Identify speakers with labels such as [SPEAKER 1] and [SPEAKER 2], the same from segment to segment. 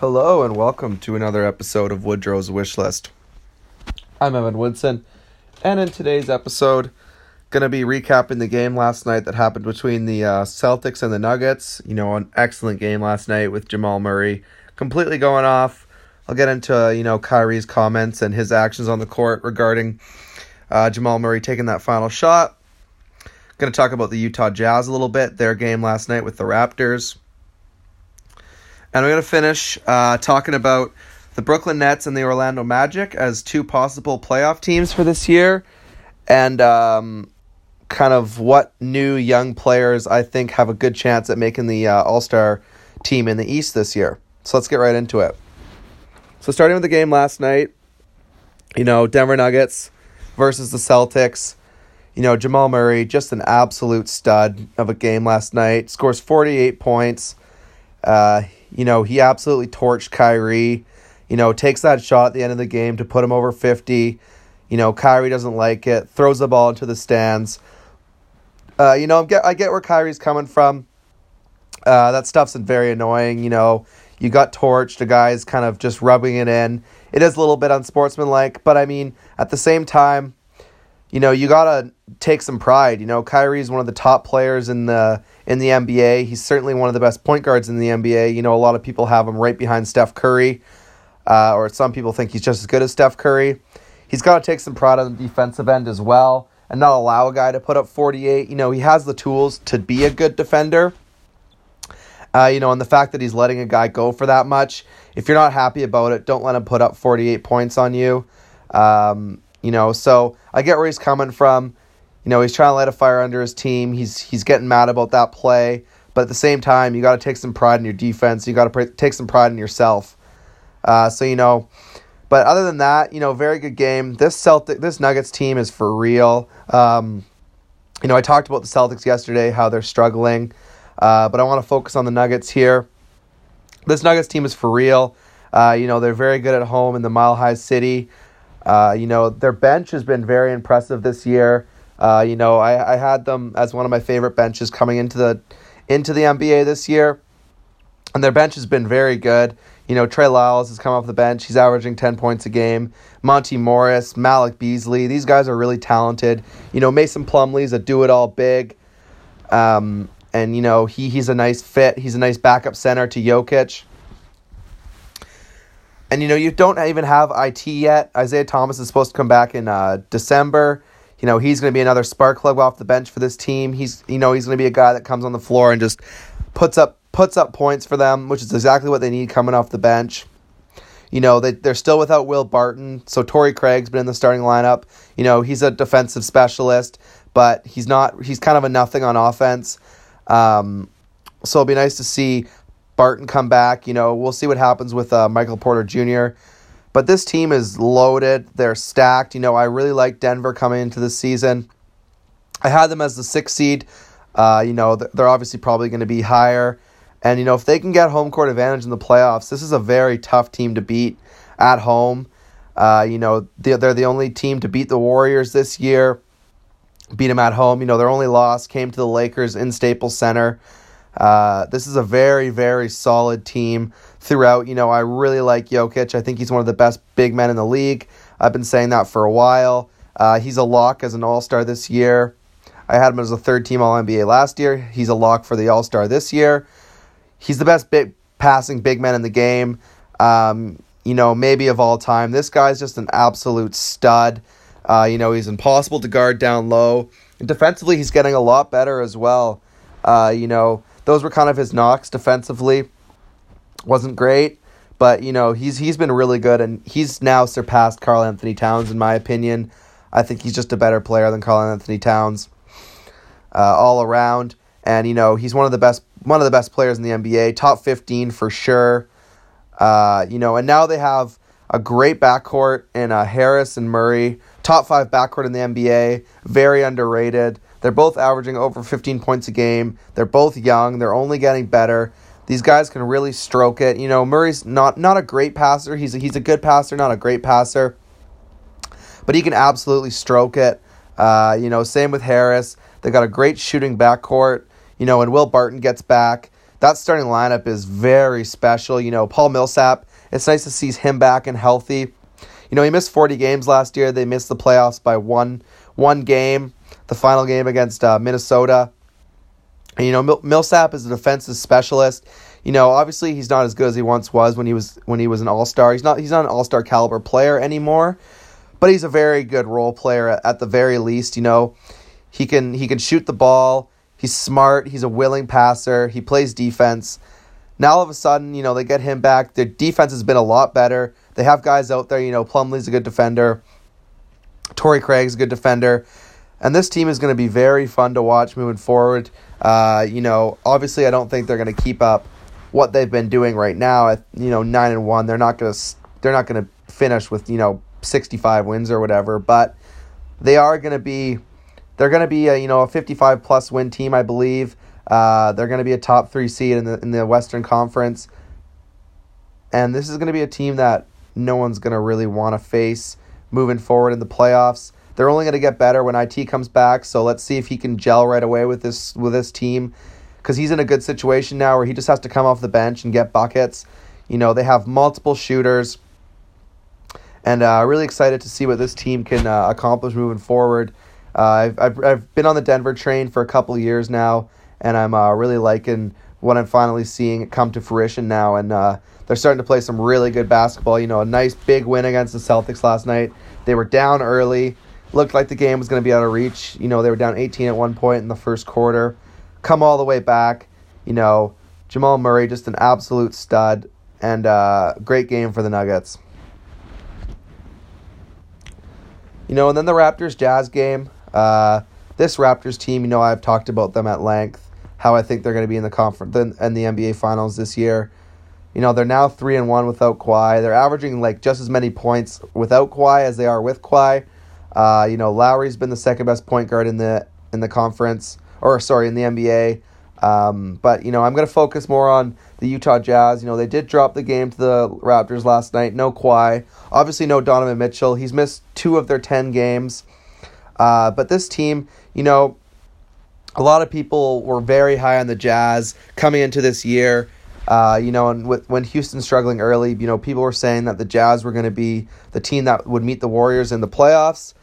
[SPEAKER 1] Hello and welcome to another episode of Woodrow's Wish List. I'm Evan Woodson, and in today's episode, gonna be recapping the game last night that happened between the uh, Celtics and the Nuggets. You know, an excellent game last night with Jamal Murray completely going off. I'll get into uh, you know Kyrie's comments and his actions on the court regarding uh, Jamal Murray taking that final shot. Gonna talk about the Utah Jazz a little bit, their game last night with the Raptors. And we're going to finish uh, talking about the Brooklyn Nets and the Orlando Magic as two possible playoff teams for this year. And um, kind of what new young players I think have a good chance at making the uh, All Star team in the East this year. So let's get right into it. So, starting with the game last night, you know, Denver Nuggets versus the Celtics. You know, Jamal Murray, just an absolute stud of a game last night. Scores 48 points. Uh, you know, he absolutely torched Kyrie. You know, takes that shot at the end of the game to put him over 50. You know, Kyrie doesn't like it, throws the ball into the stands. Uh, you know, I get, I get where Kyrie's coming from. Uh, that stuff's very annoying. You know, you got torched, a guy's kind of just rubbing it in. It is a little bit unsportsmanlike, but I mean, at the same time, you know, you gotta take some pride. You know, Kyrie's one of the top players in the in the NBA. He's certainly one of the best point guards in the NBA. You know, a lot of people have him right behind Steph Curry, uh, or some people think he's just as good as Steph Curry. He's got to take some pride on the defensive end as well, and not allow a guy to put up 48. You know, he has the tools to be a good defender. Uh, you know, and the fact that he's letting a guy go for that much, if you're not happy about it, don't let him put up 48 points on you. Um, you know, so I get where he's coming from. You know, he's trying to light a fire under his team. He's he's getting mad about that play, but at the same time, you got to take some pride in your defense. You got to pr- take some pride in yourself. Uh, so you know, but other than that, you know, very good game. This Celtic, this Nuggets team is for real. Um, you know, I talked about the Celtics yesterday, how they're struggling, uh, but I want to focus on the Nuggets here. This Nuggets team is for real. Uh, you know, they're very good at home in the Mile High City. Uh, you know, their bench has been very impressive this year. Uh, you know, I, I had them as one of my favorite benches coming into the into the NBA this year, and their bench has been very good. You know, Trey Lyles has come off the bench. He's averaging 10 points a game. Monte Morris, Malik Beasley, these guys are really talented. You know, Mason Plumlee's a do it all big. Um, and, you know, he, he's a nice fit. He's a nice backup center to Jokic. And you know, you don't even have IT yet. Isaiah Thomas is supposed to come back in uh, December. You know, he's going to be another spark plug off the bench for this team. He's you know, he's going to be a guy that comes on the floor and just puts up puts up points for them, which is exactly what they need coming off the bench. You know, they, they're still without Will Barton, so Torrey Craig's been in the starting lineup. You know, he's a defensive specialist, but he's not, he's kind of a nothing on offense. Um, so it'll be nice to see Barton come back. You know, we'll see what happens with uh, Michael Porter Jr. But this team is loaded. They're stacked. You know, I really like Denver coming into the season. I had them as the sixth seed. Uh, you know, they're obviously probably going to be higher. And, you know, if they can get home court advantage in the playoffs, this is a very tough team to beat at home. Uh, you know, they're, the only team to beat the Warriors this year, beat them at home. You know, their only loss came to the Lakers in Staples Center. Uh, this is a very, very solid team throughout. You know, I really like Jokic. I think he's one of the best big men in the league. I've been saying that for a while. Uh, he's a lock as an All Star this year. I had him as a third team All NBA last year. He's a lock for the All Star this year. He's the best big passing big man in the game. Um, you know, maybe of all time. This guy's just an absolute stud. Uh, you know, he's impossible to guard down low. And defensively, he's getting a lot better as well. Uh, you know, those were kind of his knocks defensively. Wasn't great, but you know he's he's been really good, and he's now surpassed Karl-Anthony Towns in my opinion. I think he's just a better player than Karl-Anthony Towns uh, all around, and you know he's one of the best one of the best players in the NBA, top fifteen for sure. Uh, you know, and now they have a great backcourt in uh, Harris and Murray, top five backcourt in the NBA, very underrated. They're both averaging over 15 points a game. They're both young. They're only getting better. These guys can really stroke it. You know, Murray's not not a great passer. He's a, he's a good passer, not a great passer, but he can absolutely stroke it. Uh, you know, same with Harris. They got a great shooting backcourt. You know, and Will Barton gets back. that starting lineup is very special. You know, Paul Millsap, it's nice to see him back and healthy. You know, he missed 40 games last year. They missed the playoffs by one one game, the final game against uh, Minnesota. And, you know, Millsap is a defensive specialist. You know, obviously he's not as good as he once was when he was when he was an all-star. He's not he's not an all-star caliber player anymore, but he's a very good role player at, at the very least, you know. He can he can shoot the ball. He's smart. He's a willing passer. He plays defense. Now all of a sudden, you know, they get him back. Their defense has been a lot better. They have guys out there, you know, Plumlee's a good defender. Torrey Craig's a good defender. And this team is going to be very fun to watch moving forward. Uh, you know, obviously, I don't think they're going to keep up what they've been doing right now. At you know nine and one, they're not going to they're not going to finish with you know sixty five wins or whatever. But they are going to be they're going to be a you know a fifty five plus win team, I believe. Uh, they're going to be a top three seed in the in the Western Conference, and this is going to be a team that no one's going to really want to face moving forward in the playoffs. They're only going to get better when IT comes back, so let's see if he can gel right away with this with this team because he's in a good situation now where he just has to come off the bench and get buckets. You know, they have multiple shooters, and uh, really excited to see what this team can uh, accomplish moving forward. Uh, I've, I've, I've been on the Denver train for a couple years now, and I'm uh, really liking what I'm finally seeing come to fruition now. And uh, they're starting to play some really good basketball. You know, a nice big win against the Celtics last night. They were down early looked like the game was going to be out of reach. You know, they were down 18 at one point in the first quarter, come all the way back. You know, Jamal Murray, just an absolute stud, and uh, great game for the Nuggets. You know, and then the Raptors Jazz game. Uh, this Raptors team, you know, I've talked about them at length, how I think they're going to be in the conference and the NBA Finals this year. You know, they're now three and one without Kawhi. They're averaging like just as many points without Kawhi as they are with Kawhi. Uh, you know, Lowry's been the second best point guard in the in the conference, or sorry, in the NBA. Um, but you know, I'm gonna focus more on the Utah Jazz. You know, they did drop the game to the Raptors last night. No Kawhi, obviously no Donovan Mitchell. He's missed two of their ten games. Uh, but this team, you know, a lot of people were very high on the Jazz coming into this year. Uh, you know, and with, when Houston struggling early, you know, people were saying that the Jazz were going to be the team that would meet the Warriors in the playoffs.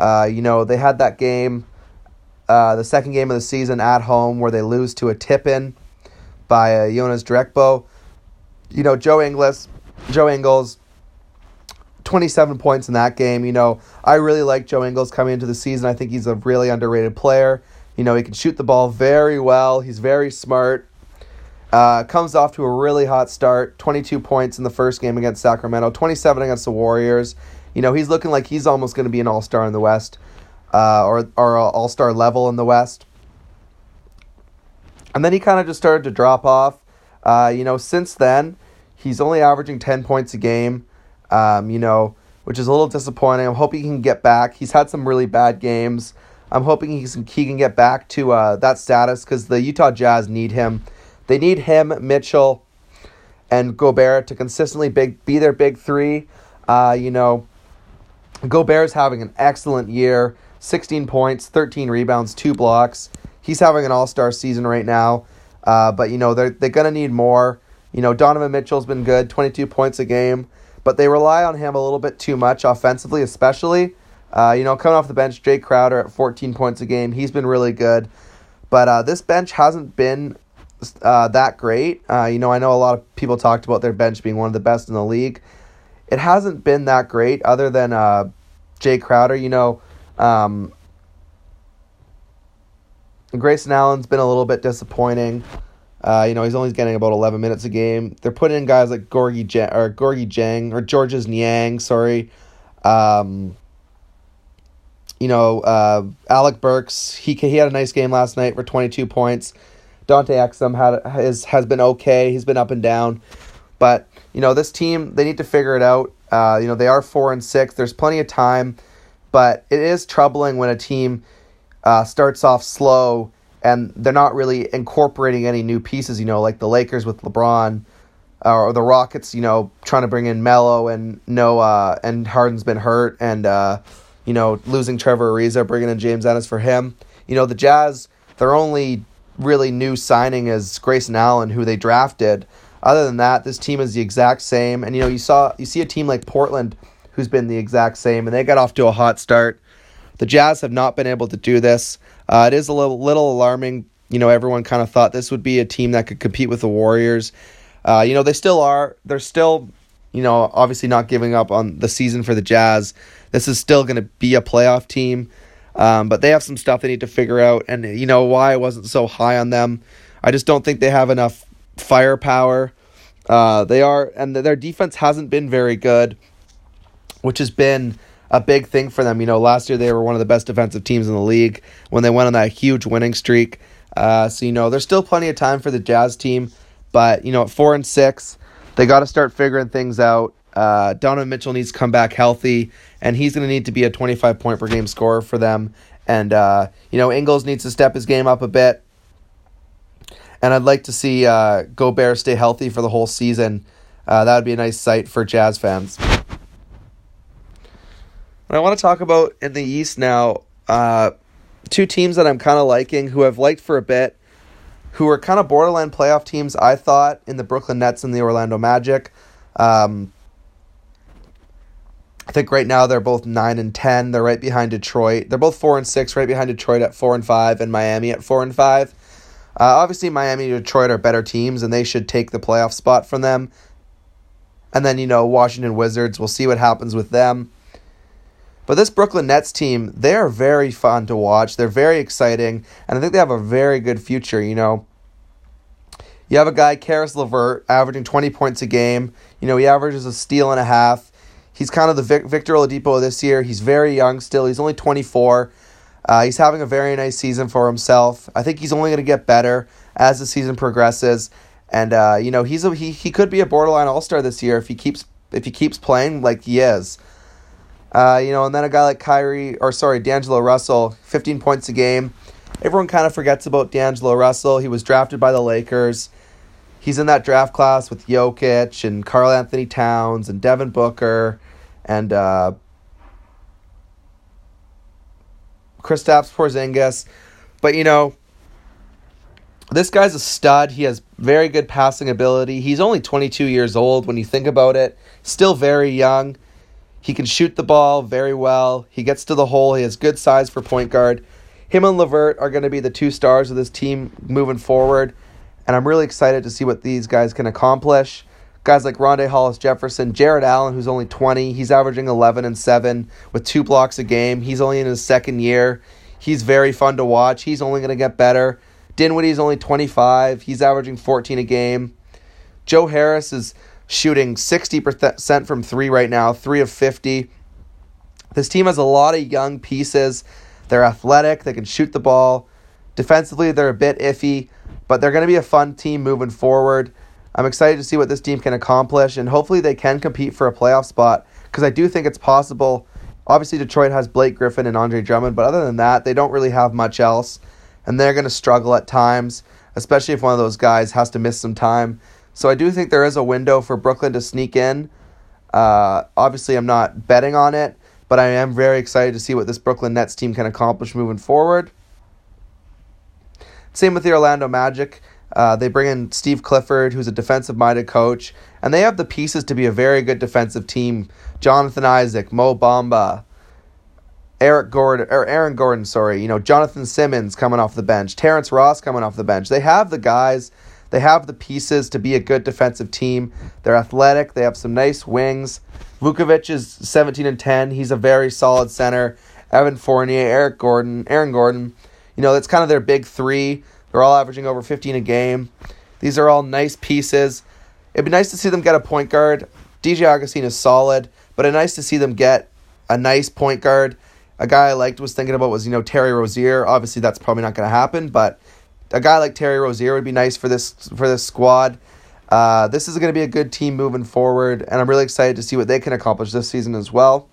[SPEAKER 1] Uh, you know, they had that game, uh, the second game of the season at home, where they lose to a tip in by uh, Jonas Jerebko. You know, Joe Ingles, Joe Ingles, 27 points in that game. You know, I really like Joe Ingles coming into the season. I think he's a really underrated player. You know, he can shoot the ball very well. He's very smart. Uh, comes off to a really hot start. 22 points in the first game against Sacramento, 27 against the Warriors. You know, he's looking like he's almost going to be an all star in the West, uh, or or all star level in the West. And then he kind of just started to drop off. Uh, you know, since then, he's only averaging 10 points a game, um, you know, which is a little disappointing. I'm hoping he can get back. He's had some really bad games. I'm hoping he can, he can get back to uh, that status because the Utah Jazz need him. They need him, Mitchell, and Gobert to consistently big, be their big three. Uh, you know, Gobert's having an excellent year 16 points, 13 rebounds, two blocks. He's having an all star season right now. Uh, but, you know, they're, they're going to need more. You know, Donovan Mitchell's been good, 22 points a game, but they rely on him a little bit too much offensively, especially. Uh, you know, coming off the bench, Jae Crowder at 14 points a game. He's been really good. But uh, this bench hasn't been uh, that great. Uh, you know, I know a lot of people talked about their bench being one of the best in the league it hasn't been that great other than uh, Jae Crowder. You know, um, Grayson Allen's been a little bit disappointing. Uh, you know, he's only getting about 11 minutes a game. They're putting in guys like Gorgui Dieng, or Gorgui Dieng or Georges Niang, sorry. Um, you know, uh, Alec Burks, he he had a nice game last night for 22 points. Dante Exum had has has been okay. He's been up and down. But you know, this team they need to figure it out. Uh, you know, they are four and six. There's plenty of time, but it is troubling when a team uh, starts off slow and they're not really incorporating any new pieces. You know, like the Lakers with LeBron, uh, or the Rockets. You know, trying to bring in Melo and Noah, and Harden's been hurt, and uh, you know, losing Trevor Ariza, bringing in James Ennis for him. You know, the Jazz they're only really new signing is Grayson Allen, who they drafted. Other than that, this team is the exact same. And you know, you saw you see a team like Portland, who's been the exact same, and they got off to a hot start. The Jazz have not been able to do this. Uh, it is a little, little alarming. You know, everyone kind of thought this would be a team that could compete with the Warriors. Uh, you know, they still are. They're still, you know, obviously not giving up on the season for the Jazz. This is still going to be a playoff team. Um, but they have some stuff they need to figure out. And, you know, why I wasn't so high on them. I just don't think they have enough firepower. Uh, they are, and their defense hasn't been very good, which has been a big thing for them. You know, last year they were one of the best defensive teams in the league when they went on that huge winning streak. Uh, so you know, there's still plenty of time for the Jazz team, but you know, at four and six, they got to start figuring things out. Uh, Donovan Mitchell needs to come back healthy, and he's going to need to be a 25 point per game scorer for them. And uh, you know, Ingles needs to step his game up a bit. And I'd like to see uh, Gobert stay healthy for the whole season. Uh, that would be a nice sight for Jazz fans. And I want to talk about in the East now uh, two teams that I'm kind of liking, who I've liked for a bit, who are kind of borderline playoff teams, I thought, in the Brooklyn Nets and the Orlando Magic. Um, I think right now they're both 9 and 10. They're right behind Detroit. They're both 4 and 6, right behind Detroit at 4 and 5, and Miami at 4 and 5. Uh, obviously, Miami and Detroit are better teams, and they should take the playoff spot from them. And then, you know, Washington Wizards, we'll see what happens with them. But this Brooklyn Nets team, they are very fun to watch. They're very exciting, and I think they have a very good future. You know, you have a guy, Caris LeVert, averaging 20 points a game. You know, he averages a steal and a half. He's kind of the Vic- Victor Oladipo this year. He's very young still. He's only 24. Uh, he's having a very nice season for himself. I think he's only going to get better as the season progresses. And uh, you know, he's a, he he could be a borderline All Star this year if he keeps if he keeps playing like he is. Uh, you know, and then a guy like Kyrie, or sorry, D'Angelo Russell, 15 points a game. Everyone kind of forgets about D'Angelo Russell. He was drafted by the Lakers. He's in that draft class with Jokic and Karl-Anthony Towns and Devin Booker and uh, Kristaps Porzingis. But, you know, this guy's a stud. He has very good passing ability. He's only 22 years old when you think about it. Still very young. He can shoot the ball very well. He gets to the hole. He has good size for point guard. Him and LeVert are going to be the two stars of this team moving forward. And I'm really excited to see what these guys can accomplish. Guys like Rondae Hollis Jefferson, Jarrett Allen, who's only 20, he's averaging 11 and 7 with two blocks a game. He's only in his second year. He's very fun to watch. He's only going to get better. Dinwiddie's only 25. He's averaging 14 a game. Joe Harris is shooting 60% from three right now, three of 50. This team has a lot of young pieces. They're athletic, they can shoot the ball. Defensively, they're a bit iffy, but they're going to be a fun team moving forward. I'm excited to see what this team can accomplish, and hopefully, they can compete for a playoff spot because I do think it's possible. Obviously, Detroit has Blake Griffin and Andre Drummond, but other than that, they don't really have much else, and they're going to struggle at times, especially if one of those guys has to miss some time. So I do think there is a window for Brooklyn to sneak in. Uh, obviously, I'm not betting on it, but I am very excited to see what this Brooklyn Nets team can accomplish moving forward. Same with the Orlando Magic. Uh, they bring in Steve Clifford, who's a defensive minded coach, and they have the pieces to be a very good defensive team. Jonathan Isaac, Mo Bamba, Eric Gordon, or Aaron Gordon, sorry, you know, Jonathan Simmons coming off the bench, Terrence Ross coming off the bench. They have the guys they have the pieces to be a good defensive team. They're athletic. They have some nice wings. Vucevic is 17 and 10. He's a very solid center. Evan Fournier, Eric Gordon, Aaron Gordon. You know, that's kind of their big three. They're all averaging over 15 a game. These are all nice pieces. It'd be nice to see them get a point guard. DJ Augustin is solid, but it's nice to see them get a nice point guard. A guy I liked was thinking about was, you know, Terry Rozier. Obviously, that's probably not going to happen, but a guy like Terry Rozier would be nice for this for this squad. Uh, this is going to be a good team moving forward, and I'm really excited to see what they can accomplish this season as well.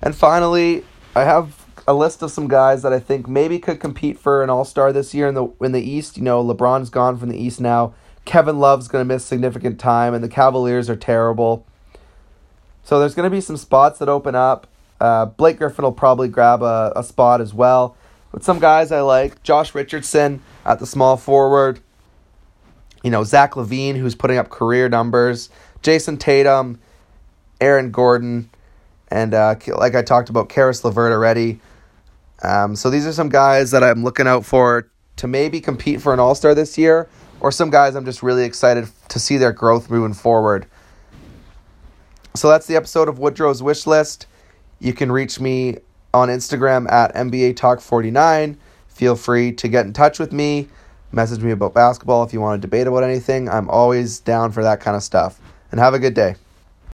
[SPEAKER 1] And finally, I have a list of some guys that I think maybe could compete for an All Star this year in the in the East. You know, LeBron's gone from the East now. Kevin Love's going to miss significant time, and the Cavaliers are terrible. So there's going to be some spots that open up. Uh, Blake Griffin will probably grab a, a spot as well. But some guys I like Josh Richardson at the small forward. You know, Zach LaVine, who's putting up career numbers. Jayson Tatum, Aaron Gordon, and uh, like I talked about, Caris LeVert already. Um, so these are some guys that I'm looking out for to maybe compete for an All Star this year, or some guys I'm just really excited to see their growth moving forward. So that's the episode of Woodrow's Wish List. You can reach me on Instagram at NBA Talk 49. Feel free to get in touch with me, message me about basketball if you want to debate about anything. I'm always down for that kind of stuff. And have a good day.